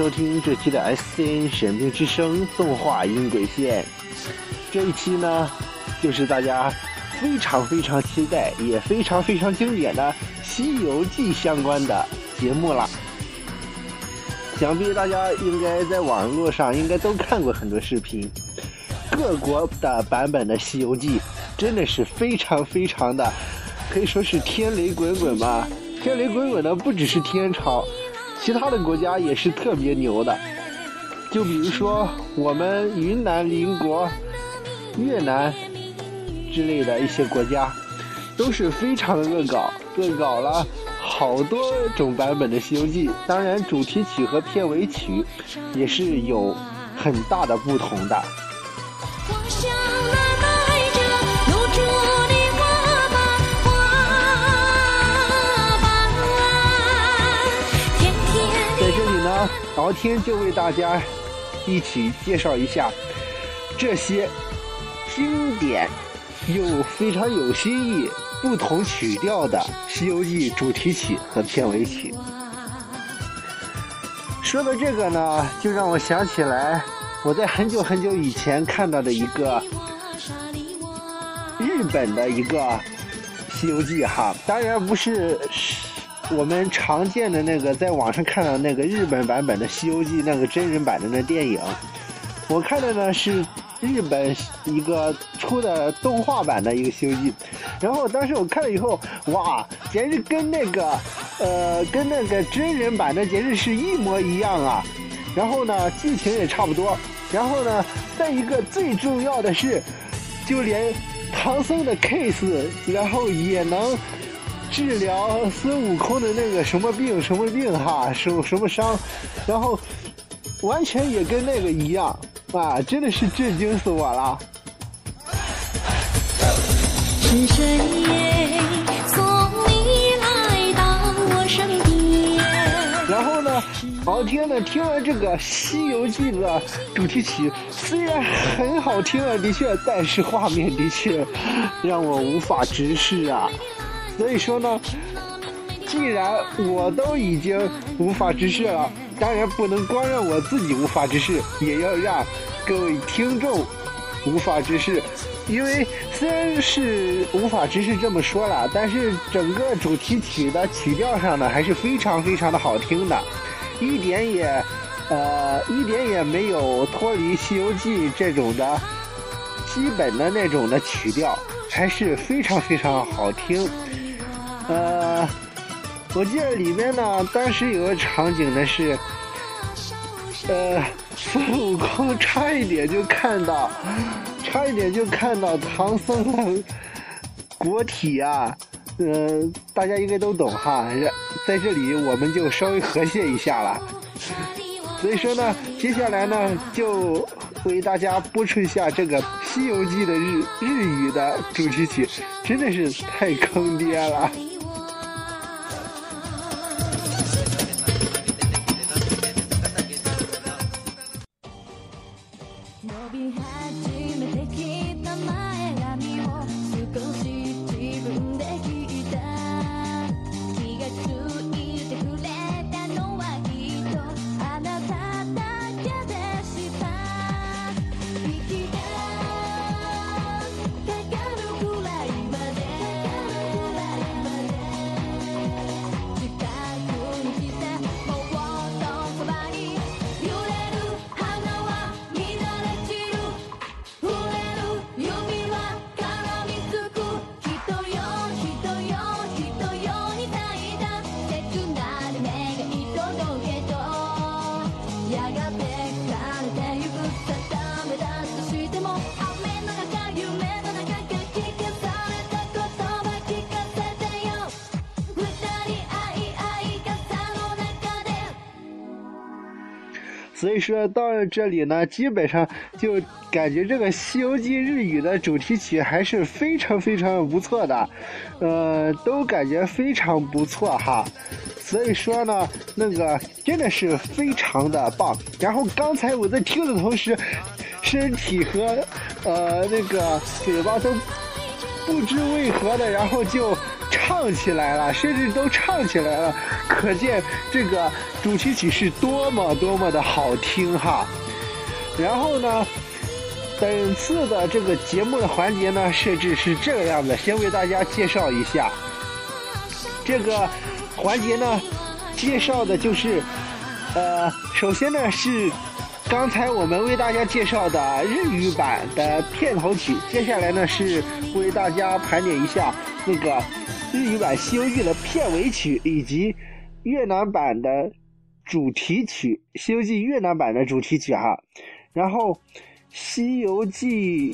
收听这期的 SCN 神兵之声动画音轨线。这一期呢，就是大家非常非常期待，也非常非常经典的《西游记》相关的节目了。想必大家应该在网络上应该都看过很多视频，各国的版本的《西游记》真的是非常非常的，可以说是天雷滚滚吧。天雷滚滚的不只是天朝。其他的国家也是特别牛的，就比如说我们云南邻国越南之类的一些国家，都是非常的恶搞，恶搞了好多种版本的《西游记》。当然，主题曲和片尾曲也是有很大的不同的。聊天就为大家一起介绍一下这些经典又非常有新意、不同曲调的《西游记》主题曲和片尾曲。说到这个呢，就让我想起来我在很久很久以前看到的一个日本的一个《西游记》哈，当然不是。我们常见的那个，在网上看到那个日本版本的《西游记》那个真人版的那电影，我看的呢是日本一个出的动画版的一个《西游记》，然后当时我看了以后，哇，简直跟那个，呃，跟那个真人版的简直是一模一样啊！然后呢，剧情也差不多，然后呢，再一个最重要的是，就连唐僧的 case，然后也能。治疗孙悟空的那个什么病什么病哈，受什么伤，然后完全也跟那个一样啊，真的是震惊死我了。是谁送你来到我身边？然后呢，好听的，听完这个《西游记》的主题曲，虽然很好听啊，的确，但是画面的确让我无法直视啊。所以说呢，既然我都已经无法直视了，当然不能光让我自己无法直视，也要让各位听众无法直视。因为虽然是无法直视这么说了，但是整个主题曲的曲调上呢，还是非常非常的好听的，一点也呃一点也没有脱离《西游记》这种的基本的那种的曲调，还是非常非常好听。呃，我记得里面呢，当时有个场景呢是，呃，孙悟空差一点就看到，差一点就看到唐僧的国体啊，呃，大家应该都懂哈，在这里我们就稍微和谐一下了。所以说呢，接下来呢，就为大家播出一下这个《西游记》的日日语的主题曲，真的是太坑爹了。所以说到了这里呢，基本上就感觉这个《西游记》日语的主题曲还是非常非常不错的，呃，都感觉非常不错哈。所以说呢，那个真的是非常的棒。然后刚才我在听的同时，身体和呃那个嘴巴都不知为何的，然后就。唱起来了，甚至都唱起来了，可见这个主题曲是多么多么的好听哈。然后呢，本次的这个节目的环节呢，设置是这个样子，先为大家介绍一下。这个环节呢，介绍的就是，呃，首先呢是刚才我们为大家介绍的日语版的片头曲，接下来呢是为大家盘点一下那个日语版《西游记》的片尾曲以及越南版的主题曲，《西游记》越南版的主题曲哈。然后，《西游记》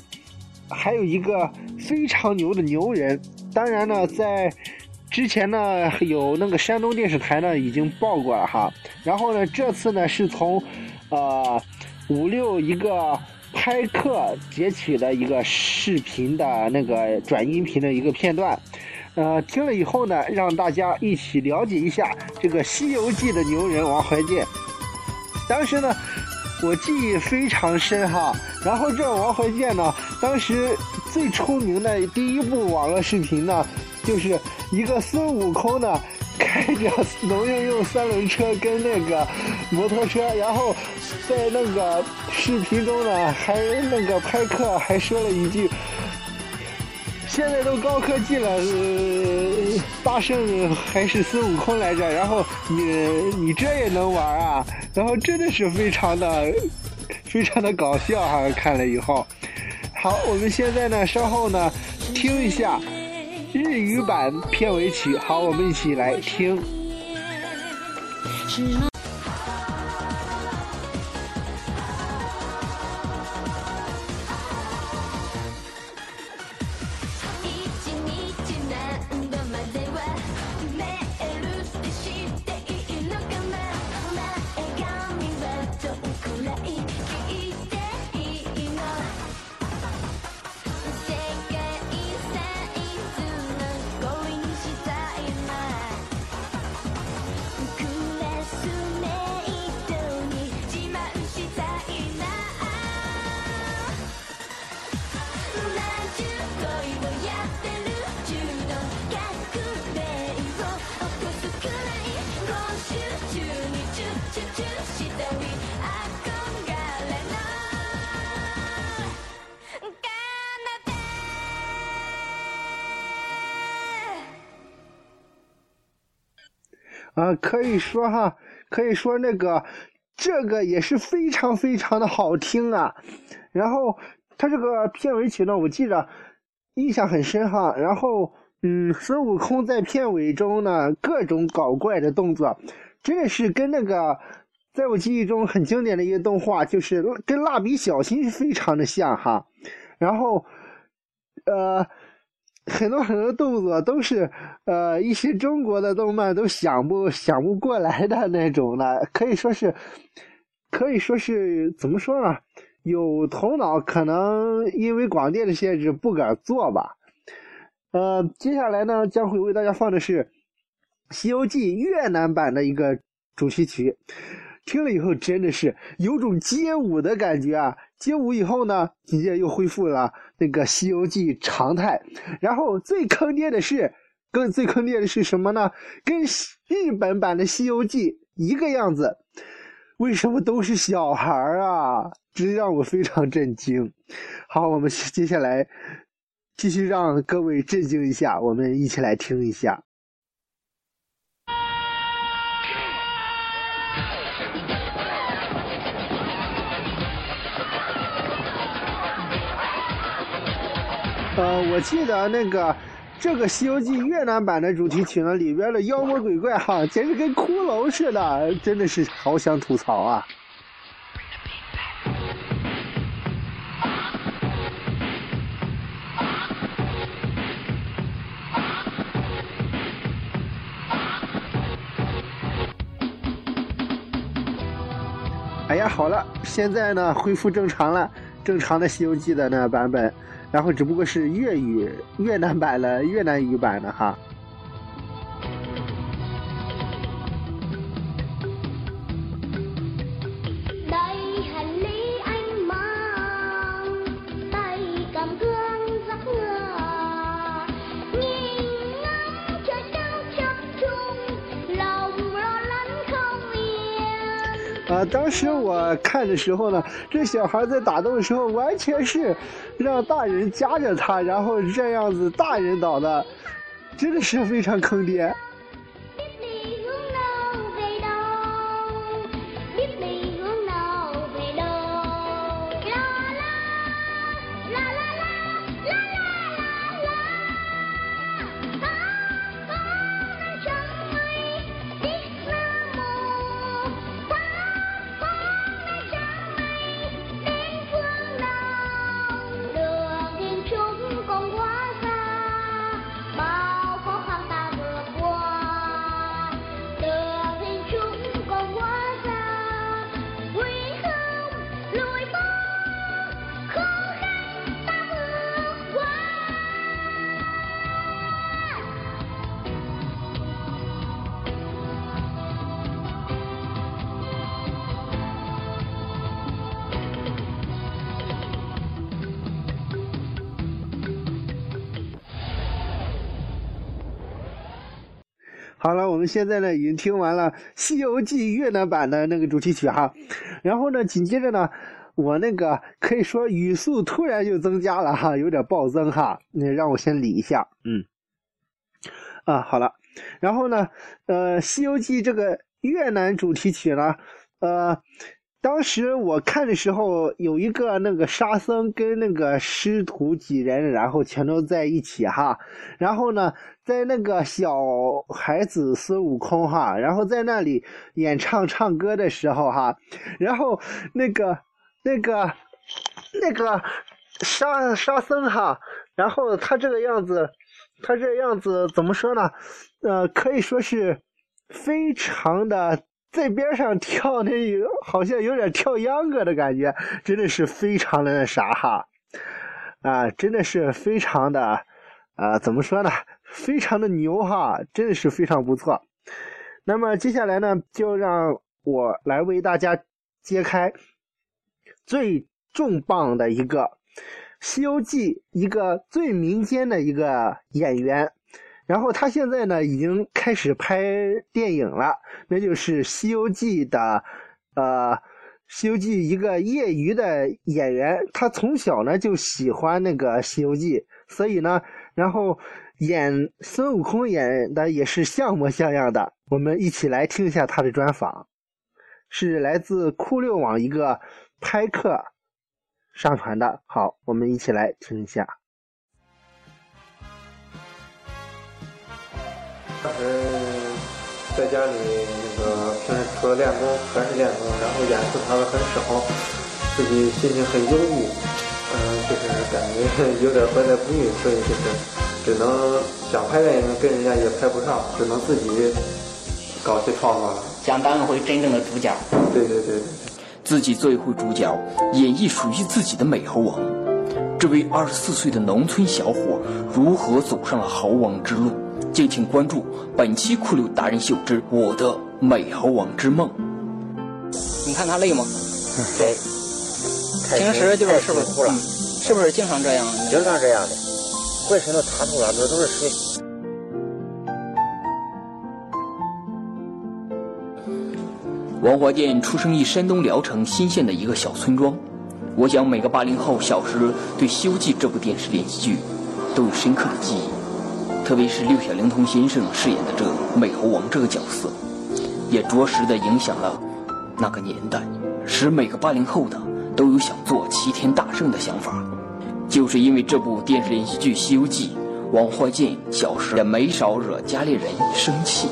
还有一个非常牛的牛人，当然呢，在之前呢有那个山东电视台呢已经报过了哈。然后呢，这次呢是从呃五六一个拍客截取的一个视频的那个转音频的一个片段，呃，听了以后呢，让大家一起了解一下这个《西游记》的牛人王怀建。当时呢。我记忆非常深哈，然后这王怀建呢，当时最出名的第一部网络视频呢，就是一个孙悟空呢，开着农用用三轮车跟那个摩托车，然后在那个视频中呢，还那个拍客还说了一句。现在都高科技了，呃，大圣还是孙悟空来着？然后你你这也能玩啊？然后真的是非常的非常的搞笑哈！看了以后，好，我们现在呢，稍后呢，听一下日语版片尾曲。好，我们一起来听。啊，可以说哈，可以说那个，这个也是非常非常的好听啊。然后他这个片尾曲呢，我记着印象很深哈。然后，嗯，孙悟空在片尾中呢，各种搞怪的动作，真的是跟那个在我记忆中很经典的一个动画，就是跟蜡笔小新非常的像哈。然后，呃。很多很多动作都是，呃，一些中国的动漫都想不想不过来的那种的，可以说是，可以说是怎么说呢？有头脑可能因为广电的限制不敢做吧。呃，接下来呢将会为大家放的是《西游记》越南版的一个主题曲，听了以后真的是有种街舞的感觉啊！街舞以后呢，紧接着又恢复了那个《西游记》常态。然后最坑爹的是，更最坑爹的是什么呢？跟日本版的《西游记》一个样子。为什么都是小孩啊？这让我非常震惊。好，我们接下来继续让各位震惊一下，我们一起来听一下。呃，我记得那个这个《西游记》越南版的主题曲呢，里边的妖魔鬼怪哈，简直跟骷髅似的，真的是好想吐槽啊！哎呀，好了，现在呢恢复正常了，正常的《西游记》的那个版本。然后只不过是粤语越南版的越南语版的哈。当时我看的时候呢，这小孩在打斗的时候，完全是让大人夹着他，然后这样子大人倒的，真的是非常坑爹。好了，我们现在呢已经听完了《西游记》越南版的那个主题曲哈，然后呢紧接着呢，我那个可以说语速突然就增加了哈，有点暴增哈，那让我先理一下，嗯，啊好了，然后呢，呃，《西游记》这个越南主题曲呢，呃。当时我看的时候，有一个那个沙僧跟那个师徒几人，然后全都在一起哈。然后呢，在那个小孩子孙悟空哈，然后在那里演唱唱歌的时候哈，然后那个那个那个沙沙僧哈，然后他这个样子，他这样子怎么说呢？呃，可以说是非常的。在边上跳那好像有点跳秧歌的感觉，真的是非常的那啥哈，啊，真的是非常的，啊，怎么说呢？非常的牛哈，真的是非常不错。那么接下来呢，就让我来为大家揭开最重磅的一个《西游记》一个最民间的一个演员。然后他现在呢，已经开始拍电影了，那就是《西游记》的，呃，《西游记》一个业余的演员，他从小呢就喜欢那个《西游记》，所以呢，然后演孙悟空演的也是像模像样的。我们一起来听一下他的专访，是来自酷六网一个拍客上传的。好，我们一起来听一下。当时在家里那个平时除了练功，全是练功，然后演出场子很少，自己心情很忧郁，嗯，就是感觉有点怀才不遇，所以就是只能想拍电影跟人家也拍不上，只能自己搞些创作了。想当一回真正的主角。对对对对。自己做一回主角，演绎属于自己的美猴王。这位二十四岁的农村小伙如何走上了猴王之路？敬请关注本期酷六达人秀之我的美猴王之梦。你看他累吗？累。平时就是是不是哭了？是不是经常这样？经常这样的，浑身都塌透了，这都是水。王华建出生于山东聊城新县的一个小村庄。我想每个八零后小时对《西游记》这部电视连续剧都有深刻的记忆。特别是六小龄童先生饰演的这美猴王这个角色，也着实的影响了那个年代，使每个八零后的都有想做齐天大圣的想法。就是因为这部电视连续剧《西游记》，王华健小时也没少惹家里人生气。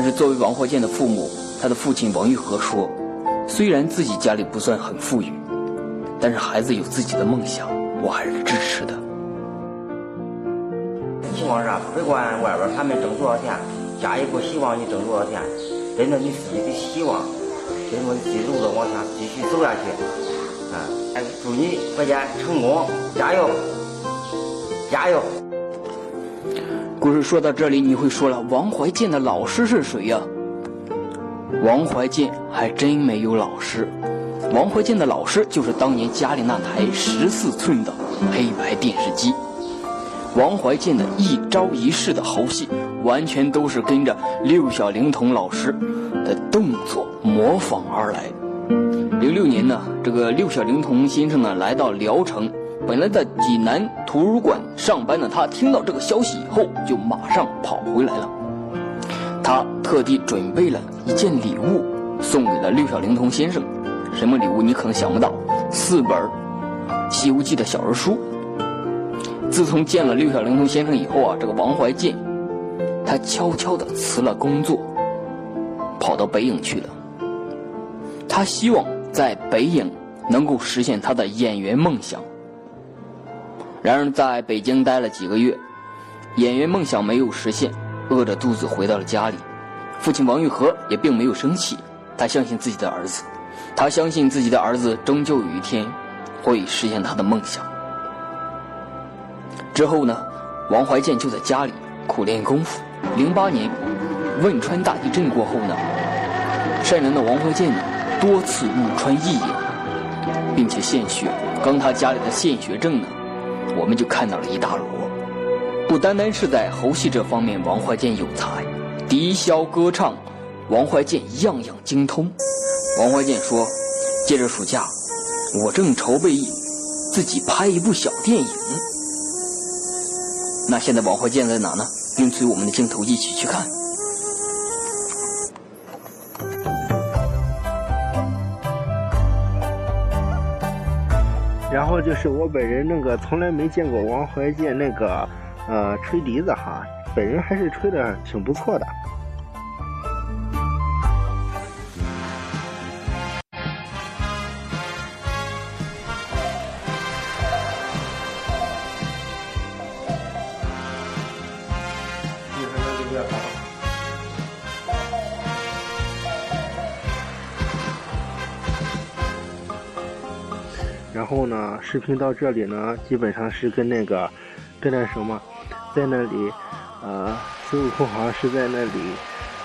但是作为王霍建的父母，他的父亲王玉和说：“虽然自己家里不算很富裕，但是孩子有自己的梦想，我还是支持的。希望是，不管外边他们挣多少钱，家里不希望你挣多少钱，跟着你自己的希望，跟着你的路子往下继续走下去。嗯，祝你华健成功，加油，加油！”故事说到这里，你会说了，王怀建的老师是谁呀？王怀建还真没有老师。王怀建的老师就是当年家里那台十四寸的黑白电视机。王怀建的一招一式的猴戏，完全都是跟着六小龄童老师的动作模仿而来。零六年呢，这个六小龄童先生呢来到聊城，本来在济南图书馆上班的他，听到这个消息以后，就马上跑回来了。他特地准备了一件礼物，送给了六小龄童先生。什么礼物？你可能想不到，四本《西游记》的小人书。自从见了六小龄童先生以后啊，这个王怀建，他悄悄地辞了工作，跑到北影去了。他希望在北影能够实现他的演员梦想。然而在北京待了几个月，演员梦想没有实现，饿着肚子回到了家里。父亲王玉和也并没有生气，他相信自己的儿子，他相信自己的儿子终究有一天会实现他的梦想。之后呢，王怀建就在家里苦练功夫。零八年汶川大地震过后呢，善良的王怀建呢多次入川义演，并且献血。刚他家里的献血证呢，我们就看到了一大摞。不单单是在猴戏这方面，王怀建有才，笛箫歌唱，王怀建样样精通。王怀建说：“借着暑假，我正筹备自己拍一部小电影。”那现在王怀建在哪呢？跟随我们的镜头一起去看。后就是我本人那个从来没见过王怀建那个呃吹笛子哈，本人还是吹的挺不错的。后呢，视频到这里呢，基本上是跟那个，跟那什么，在那里，呃，孙悟空好像是在那里，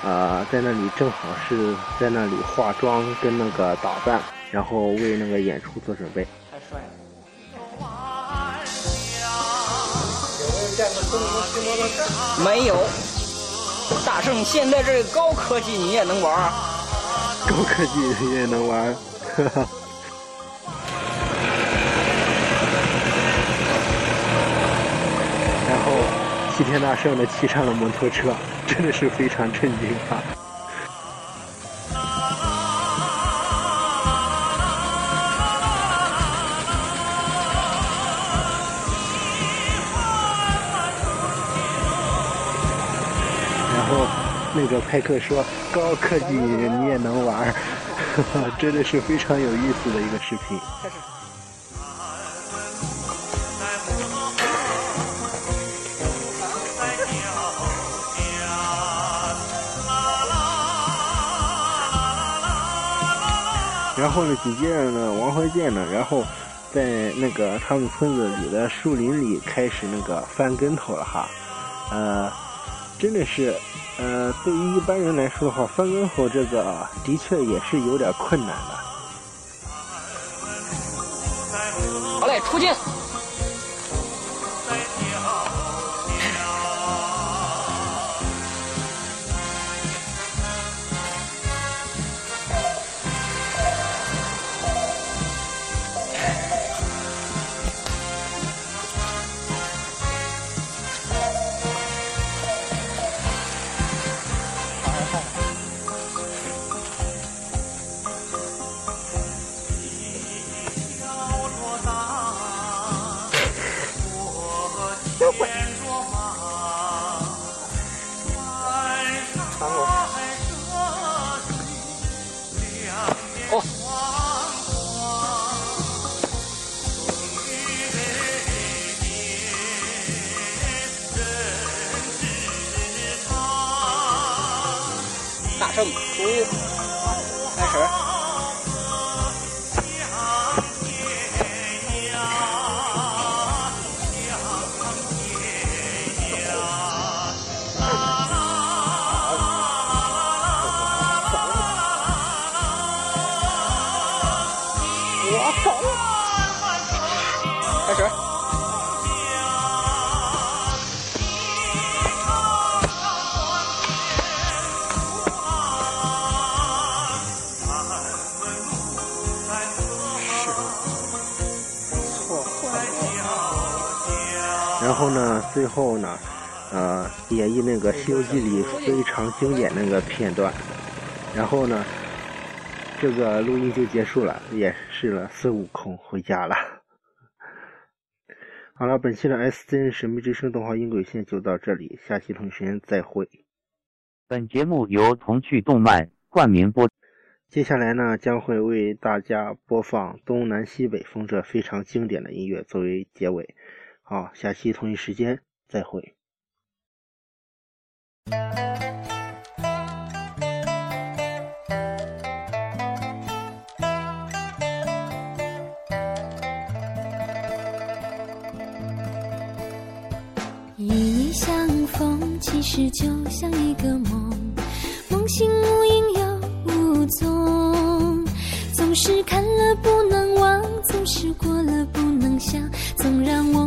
呃，在那里正好是在那里化妆跟那个打扮，然后为那个演出做准备。太帅了！有没有见过孙悟空骑摩托车？没有。大圣，现在这个高科技你也能玩？高科技你也能玩？哈哈。天大圣的骑上了摩托车，真的是非常震惊啊！然后，那个派克说：“高科技你也能玩？” 真的是非常有意思的一个视频。后呢，紧接着呢，王怀建呢，然后在那个他们村子里的树林里开始那个翻跟头了哈，呃，真的是，呃，对于一般人来说的话，翻跟头这个的确也是有点困难的。好嘞，出镜。大圣出，开始。然后呢，最后呢，呃，演绎那个《西游记》里非常经典那个片段。然后呢，这个录音就结束了，演示了孙悟空回家了。好了，本期的 S N 神秘之声动画音轨线就到这里，下期同一时间再会。本节目由童趣动漫冠名播。接下来呢，将会为大家播放东南西北风这非常经典的音乐作为结尾。好，下期同一时间再会。与你相逢，其实就像一个梦，梦醒无影又无踪。总是看了不能忘，总是过了不能想，总让我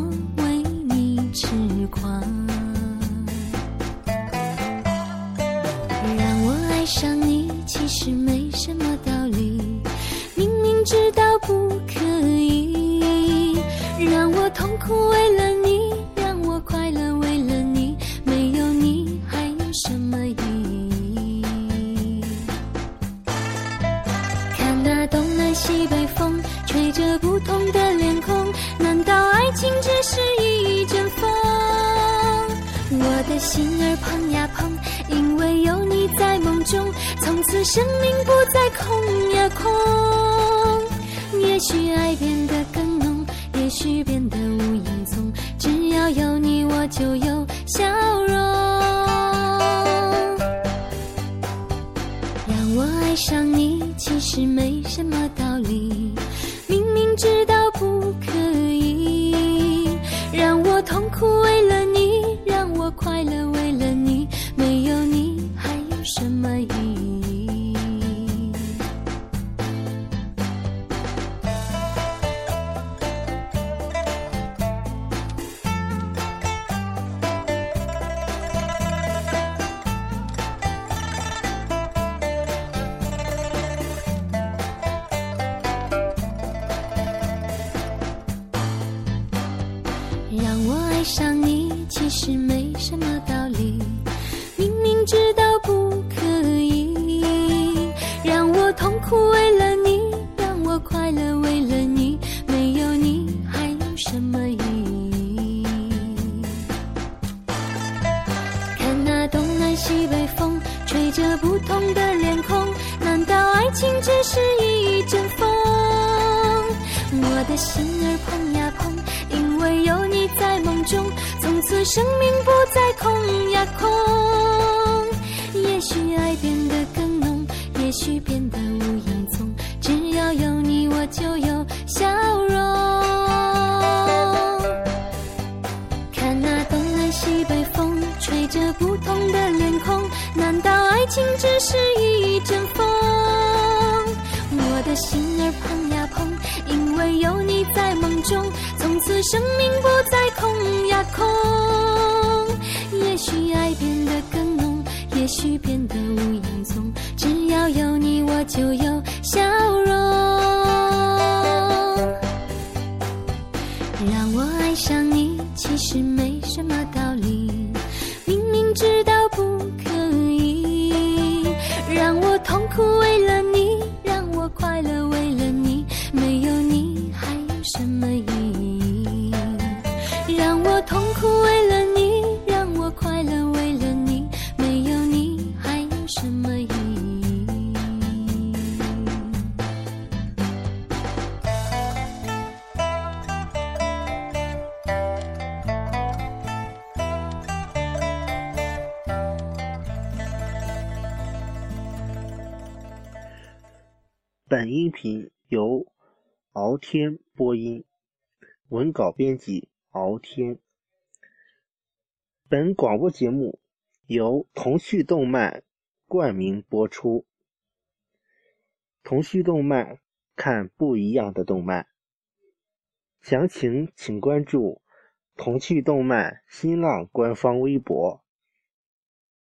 中，从此生命不再空呀空。也许爱变得更浓，也许变得无影踪。只要有你，我就有笑容。让我爱上你，其实没什么道理。明明知道不可以，让我痛苦为上你，其实没什么道理。着不同的脸孔，难道爱情只是一阵风？我的心儿碰呀碰，因为有你在梦中，从此生命不再空呀空。也许爱变得更浓，也许变得无影踪，只要有你，我就有敖天播音，文稿编辑敖天。本广播节目由童趣动漫冠名播出。童趣动漫，看不一样的动漫。详情请关注童趣动漫新浪官方微博。